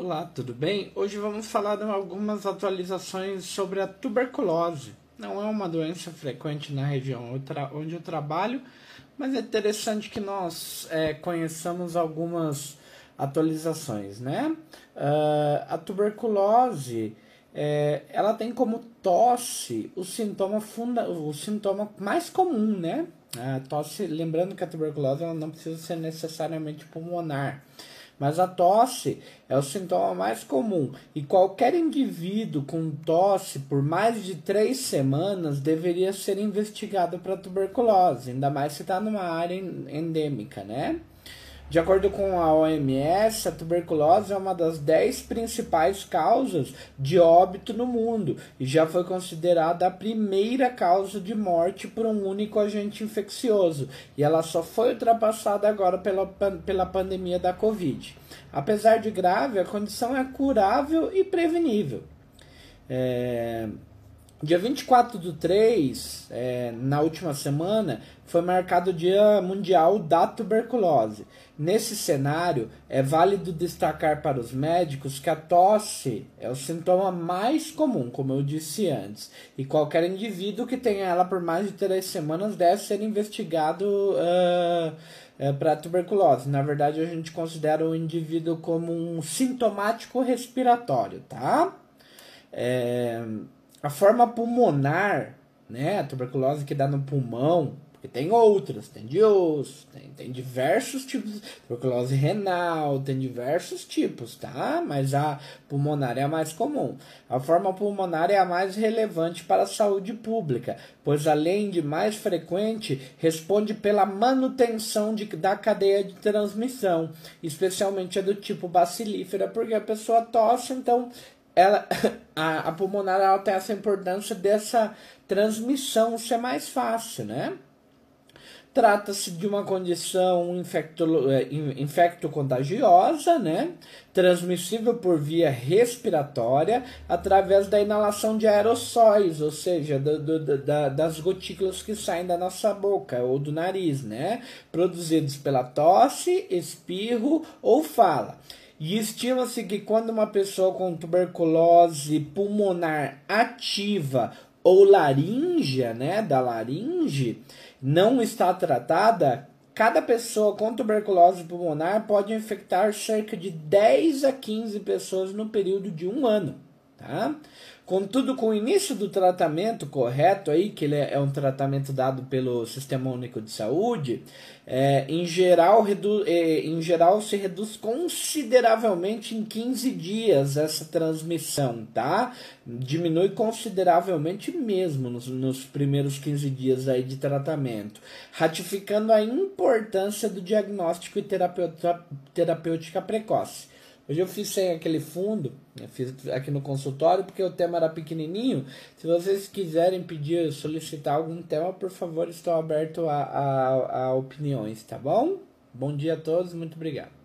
Olá, tudo bem? Hoje vamos falar de algumas atualizações sobre a tuberculose. Não é uma doença frequente na região onde eu trabalho, mas é interessante que nós é, conheçamos algumas atualizações, né? Uh, a tuberculose, é, ela tem como tosse o sintoma, funda, o sintoma mais comum, né? A tosse, lembrando que a tuberculose ela não precisa ser necessariamente pulmonar. Mas a tosse é o sintoma mais comum e qualquer indivíduo com tosse por mais de três semanas deveria ser investigado para tuberculose, ainda mais se está numa área endêmica, né? De acordo com a OMS, a tuberculose é uma das 10 principais causas de óbito no mundo e já foi considerada a primeira causa de morte por um único agente infeccioso, e ela só foi ultrapassada agora pela, pela pandemia da Covid. Apesar de grave, a condição é curável e prevenível. É, Dia 24 do 3, é, na última semana, foi marcado o Dia Mundial da Tuberculose. Nesse cenário, é válido destacar para os médicos que a tosse é o sintoma mais comum, como eu disse antes, e qualquer indivíduo que tenha ela por mais de três semanas deve ser investigado uh, uh, para tuberculose. Na verdade, a gente considera o indivíduo como um sintomático respiratório, tá? É a forma pulmonar, né, a tuberculose que dá no pulmão, porque tem outras, tem de osso, tem, tem diversos tipos tuberculose renal, tem diversos tipos, tá? Mas a pulmonar é a mais comum. A forma pulmonar é a mais relevante para a saúde pública, pois além de mais frequente, responde pela manutenção de, da cadeia de transmissão, especialmente a do tipo bacilífera, porque a pessoa tosse, então ela, a, a pulmonar ela tem essa importância dessa transmissão ser mais fácil, né? Trata-se de uma condição é, infecto-contagiosa, né? transmissível por via respiratória através da inalação de aerossóis, ou seja, do, do, da, das gotículas que saem da nossa boca ou do nariz, né? produzidos pela tosse, espirro ou fala. E estima-se que quando uma pessoa com tuberculose pulmonar ativa ou laríngea, né, da laringe, não está tratada, cada pessoa com tuberculose pulmonar pode infectar cerca de 10 a 15 pessoas no período de um ano. Tá? Contudo, com o início do tratamento correto, aí, que ele é, é um tratamento dado pelo Sistema Único de Saúde, é, em, geral, redu é, em geral se reduz consideravelmente em 15 dias essa transmissão, tá? Diminui consideravelmente mesmo nos, nos primeiros 15 dias aí de tratamento, ratificando a importância do diagnóstico e terapêutica precoce. Hoje eu fiz sem aquele fundo, né? fiz aqui no consultório porque o tema era pequenininho. Se vocês quiserem pedir, solicitar algum tema, por favor, estou aberto a, a, a opiniões, tá bom? Bom dia a todos, muito obrigado.